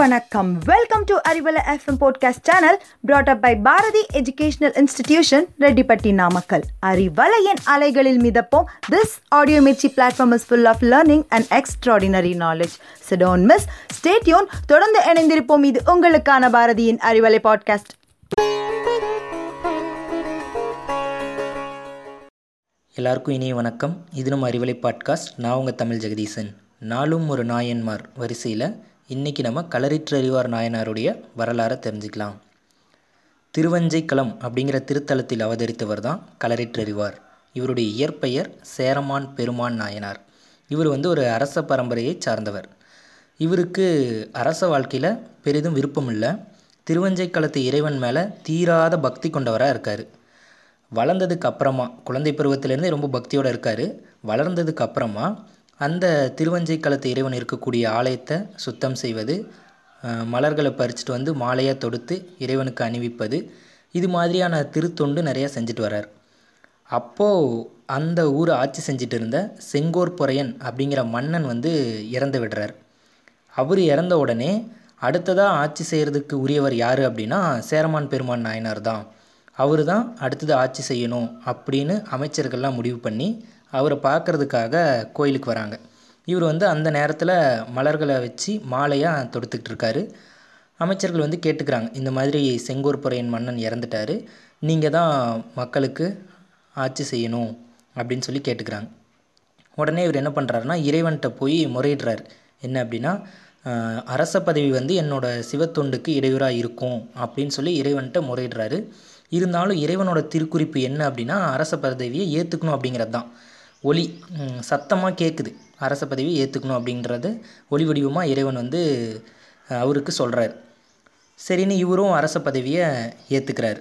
வணக்கம். Welcome to Arivalai FM podcast channel brought up by Bharathi educational institution Rettipatti Namakkal அறிவலையின் அலைகளில் மிதப்போம். This audio Mirchi platform is full of learning and extraordinary knowledge so don't miss stay tuned தொடர்ந்து இணைந்திருப்போம். இது உங்களுக்கான பாரதியின் Arivalai podcast எல்லாருக்கும் இனிய வணக்கம். இது நம்ம அறிவலை பாட்காஸ்ட் நான் உங்கள் தமிழ் ஜெகதீசன். நாளும் ஒரு நாயன்மார் வரிசையில் இன்றைக்கி நம்ம களரிற்றறிவார் நாயனாருடைய வரலாறை தெரிஞ்சுக்கலாம். திருவஞ்சைக்களம் அப்படிங்கிற திருத்தலத்தில் அவதரித்தவர் தான் களரிற்றறிவார் இவருடைய இயற்பெயர் சேரமான் பெருமான் நாயனார். இவர் வந்து ஒரு அரச பரம்பரையை சார்ந்தவர். இவருக்கு அரச வாழ்க்கையில் பெரிதும் விருப்பம் இல்லை திருவஞ்சைக்களத்து இறைவன் மேலே தீராத பக்தி கொண்டவராக இருக்கார். வளர்ந்ததுக்கு அப்புறமா குழந்தை பருவத்திலேருந்தே ரொம்ப பக்தியோடு இருக்கார். வளர்ந்ததுக்கு அப்புறமா அந்த திருவஞ்சை களத்து இறைவன் இருக்கக்கூடிய ஆலயத்தை சுத்தம் செய்வது மலர்களை பறிச்சுட்டு வந்து மாலையாக தொடுத்து இறைவனுக்கு அணிவிப்பது இது மாதிரியான திருத்தொண்டு நிறையா செஞ்சுட்டு வர்றார். அப்போது அந்த ஊரை ஆட்சி செஞ்சுட்டு இருந்த செங்கோர்புரையன் அப்படிங்கிற மன்னன் வந்து இறந்து விடுறார். அவர் இறந்த உடனே அடுத்ததாக ஆட்சி செய்கிறதுக்கு உரியவர் யார் அப்படின்னா சேரமான் பெருமான் நாயனார் தான். அவர் தான் அடுத்தது ஆட்சி செய்யணும் அப்படின்னு அமைச்சர்கள்லாம் முடிவு பண்ணி அவரை பார்க்கறதுக்காக கோயிலுக்கு வராங்க. இவர் வந்து அந்த நேரத்தில் மலர்களை வச்சு மாலையாக தொடுத்துக்கிட்டு இருக்காரு அமைச்சர்கள் வந்து கேட்டுக்கிறாங்க இந்த மாதிரி செங்கோர் புறையின் மன்னன் இறந்துட்டாரு. நீங்கள் தான் மக்களுக்கு ஆட்சி செய்யணும் அப்படின்னு சொல்லி கேட்டுக்கிறாங்க. உடனே இவர் என்ன பண்ணுறாருனா இறைவன்கிட்ட போய் முறையிடுறார். என்ன அப்படின்னா அரச பதவி வந்து என்னோடய சிவத்தொண்டுக்கு இடையூறாக இருக்கும் அப்படின்னு சொல்லி இறைவன்கிட்ட முறையிடுறாரு. இருந்தாலும் இறைவனோட திருக்குறிப்பு என்ன அப்படின்னா அரச பதவியை ஏற்றுக்கணும் அப்படிங்கிறது தான் ஒலி சத்தமாக கேட்குது அரச பதவி ஏற்றுக்கணும் அப்படின்றது ஒளி வடிவமாக இறைவன் வந்து அவருக்கு சொல்கிறார் சரின்னு இவரும் அரச பதவியை ஏற்றுக்கிறார்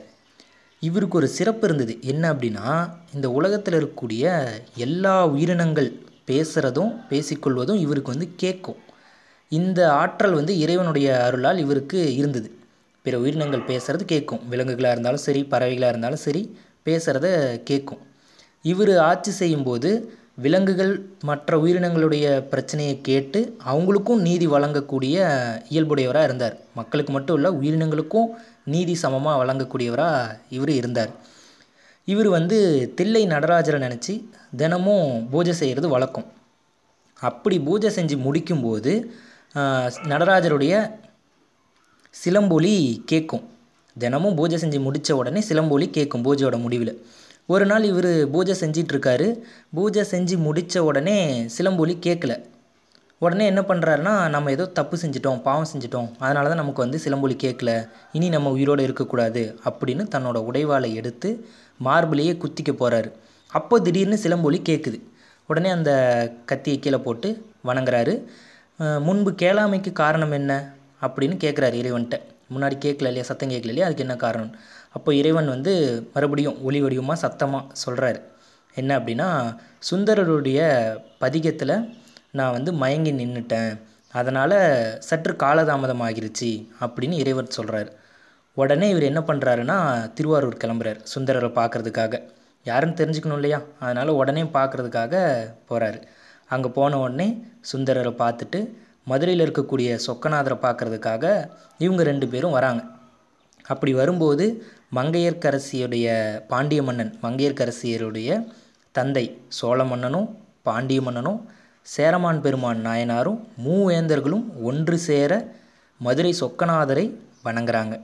இவருக்கு ஒரு சிறப்பு இருந்தது. என்ன அப்படின்னா இந்த உலகத்தில் இருக்கக்கூடிய எல்லா உயிரினங்கள் பேசுகிறதும் பேசிக்கொள்வதும் இவருக்கு வந்து கேட்கும். இந்த ஆற்றல் வந்து இறைவனுடைய அருளால் இவருக்கு இருந்தது. பிற உயிரினங்கள் பேசுகிறது கேட்கும். விலங்குகளாக இருந்தாலும் சரி பறவைகளாக இருந்தாலும் சரி பேசுகிறத கேட்கும். இவர் ஆட்சி செய்யும்போது விலங்குகள் மற்ற உயிரினங்களுடைய பிரச்சனையை கேட்டு அவங்களுக்கும் நீதி வழங்கக்கூடிய இயல்புடையவராக இருந்தார். மக்களுக்கு மட்டும் இல்லை உயிரினங்களுக்கும் நீதி சமமாக வழங்கக்கூடியவராக இவர் இருந்தார். இவர் வந்து தில்லை நடராஜரை நினச்சி தினமும் பூஜை செய்கிறது வழக்கம். அப்படி பூஜை செஞ்சு முடிக்கும்போது நடராஜருடைய சிலம்பொலி கேட்கும் தினமும் பூஜை செஞ்சு முடித்த உடனே சிலம்பொலி கேட்கும் பூஜையோட முடிவில். ஒரு நாள் இவர் பூஜை செஞ்சிகிட்ருக்காரு பூஜை செஞ்சு முடித்த உடனே சிலம்பொலி கேட்கல உடனே என்ன பண்ணுறாருன்னா நம்ம ஏதோ தப்பு செஞ்சிட்டோம் பாவம் செஞ்சிட்டோம். அதனால தான் நமக்கு வந்து சிலம்பொலி கேட்கல இனி நம்ம உயிரோடு இருக்கக்கூடாது அப்படின்னு தன்னோட உடைவாளை எடுத்து மார்பிலேயே குத்திக்க போகிறாரு அப்போ திடீர்னு சிலம்பொலி கேட்குது உடனே அந்த கத்தியை கீழே போட்டு வணங்குறாரு. முன்பு கேளாமைக்கு காரணம் என்ன? அப்படின்னு கேட்குறாரு இறைவன்கிட்ட முன்னாடி கேட்கல இல்லையா? சத்தம் கேட்கல இல்லையா? அதுக்கு என்ன காரணம்? அப்போ இறைவன் வந்து மறுபடியும் ஒளி வடிவமாக சத்தமாக சொல்கிறாரு என்ன அப்படின்னா சுந்தரருடைய பதிகத்தில் நான் வந்து மயங்கி நின்றுட்டேன் அதனால் சற்று காலதாமதம் ஆகிருச்சு அப்படின்னு இறைவர் சொல்கிறார் உடனே இவர் என்ன பண்ணுறாருன்னா திருவாரூர் கிளம்புறார் சுந்தரரை பார்க்கறதுக்காக. யாருன்னு தெரிஞ்சுக்கணும் இல்லையா? அதனால் உடனே பார்க்கறதுக்காக போகிறாரு அங்கே போன உடனே சுந்தரரை பார்த்துட்டு மதுரையில் இருக்கக்கூடிய சொக்கநாதரை பார்க்குறதுக்காக இவங்க ரெண்டு பேரும் வராங்க. அப்படி வரும்போது மங்கையர்க்கரசியுடைய பாண்டிய மன்னன் மங்கையர்க்கரசியருடைய தந்தை சோழ மன்னனும் பாண்டிய மன்னனும் சேரமான் பெருமான் நாயனாரும் மூவேந்தர்களும் ஒன்று சேர மதுரை சொக்கநாதரை வணங்குறாங்க.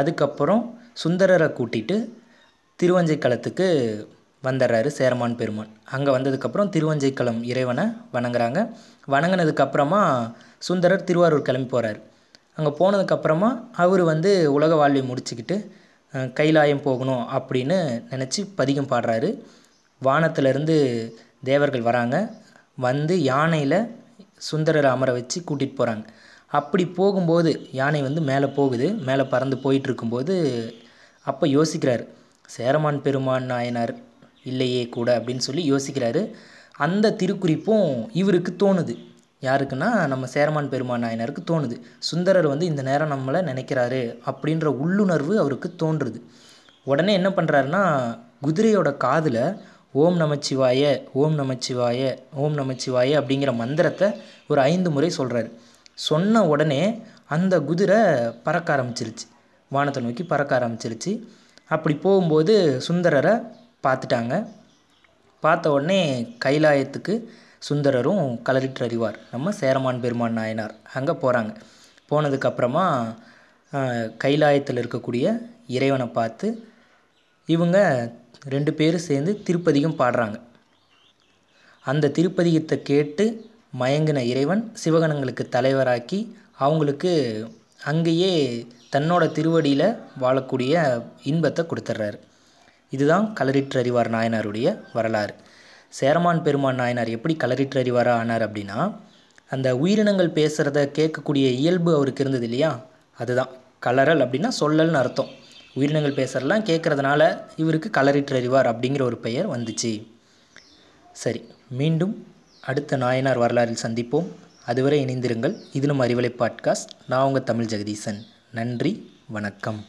அதுக்கப்புறம் சுந்தரரை கூட்டிட்டு திருவஞ்சைக்களத்துக்கு வந்துடுறாரு சேரமான் பெருமான். அங்கே வந்ததுக்கப்புறம் திருவஞ்சைக்களம் இறைவனை வணங்குறாங்க. வணங்கினதுக்கப்புறமா சுந்தரர் திருவாரூர் கிளம்பி போகிறார் அங்கே போனதுக்கப்புறமா அவர் வந்து உலக வாழ்வை முடிச்சுக்கிட்டு கைலாயம் போகணும் அப்படின்னு நினச்சி பதிகம் பாடுறாரு. வானத்திலிருந்து தேவர்கள் வராங்க. வந்து யானையில் சுந்தரரை அமர வச்சு கூட்டிகிட்டு போகிறாங்க அப்படி போகும்போது யானை வந்து மேலே போகுது. மேலே பறந்து போயிட்டுருக்கும்போது அப்போ யோசிக்கிறார் சேரமான் பெருமான் நாயனார் இல்லையே கூட அப்படின்னு சொல்லி யோசிக்கிறாரு. அந்த திருக்குறிப்பும் இவருக்கு தோணுது. யாருக்குன்னா நம்ம சேரமான் பெருமான் நாயனருக்கு தோணுது. சுந்தரர் வந்து இந்த நேரம் நம்மளை நினைக்கிறாரு அப்படின்ற உள்ளுணர்வு அவருக்கு தோன்றுது. உடனே என்ன பண்ணுறாருன்னா குதிரையோட காதில் ஓம் நமச்சிவாய ஓம் நமச்சிவாய ஓம் நமச்சிவாய அப்படிங்கிற மந்திரத்தை ஒரு ஐந்து முறை சொல்கிறாரு சொன்ன உடனே அந்த குதிரை பறக்க ஆரம்பிச்சிருச்சு. வானத்தை நோக்கி பறக்க ஆரம்பிச்சிருச்சு. அப்படி போகும்போது சுந்தரரை பார்த்துட்டாங்க. பார்த்த உடனே கைலாயத்துக்கு சுந்தரரும் களரிட்டு அறிவார். நம்ம சேரமான் பெருமான் நாயனார். அங்கே போகிறாங்க போனதுக்கப்புறமா கைலாயத்தில் இருக்கக்கூடிய இறைவனை பார்த்து இவங்க ரெண்டு பேரும் சேர்ந்து திருப்பதிகம் பாடுறாங்க. அந்த திருப்பதிகத்தை கேட்டு மயங்கின இறைவன் சிவகணங்களுக்கு தலைவராக்கி அவங்களுக்கு அங்கேயே தன்னோட திருவடியில் வாழக்கூடிய இன்பத்தை கொடுத்துட்றாரு இதுதான் களரிற்று அறிவார் நாயனாருடைய வரலாறு. சேரமான் பெருமான் நாயனார் எப்படி களரிற்று அறிவாராக ஆனார் அப்படின்னா அந்த உயிரினங்கள் பேசுகிறத கேட்கக்கூடிய இயல்பு அவருக்கு இருந்தது இல்லையா? அதுதான். கலரல் அப்படின்னா சொல்லல்னு அர்த்தம். உயிரினங்கள் பேசுறதெல்லாம் கேட்குறதுனால இவருக்கு களரிற்று அறிவார் அப்படிங்கிற ஒரு பெயர் வந்துச்சு. சரி மீண்டும் அடுத்த நாயனார் வரலாறில் சந்திப்போம். அதுவரை இணைந்திருங்கள். இதிலும் அறிவலை பாட்காஸ்ட். நான் உங்கள் தமிழ் ஜெகதீசன். நன்றி வணக்கம்.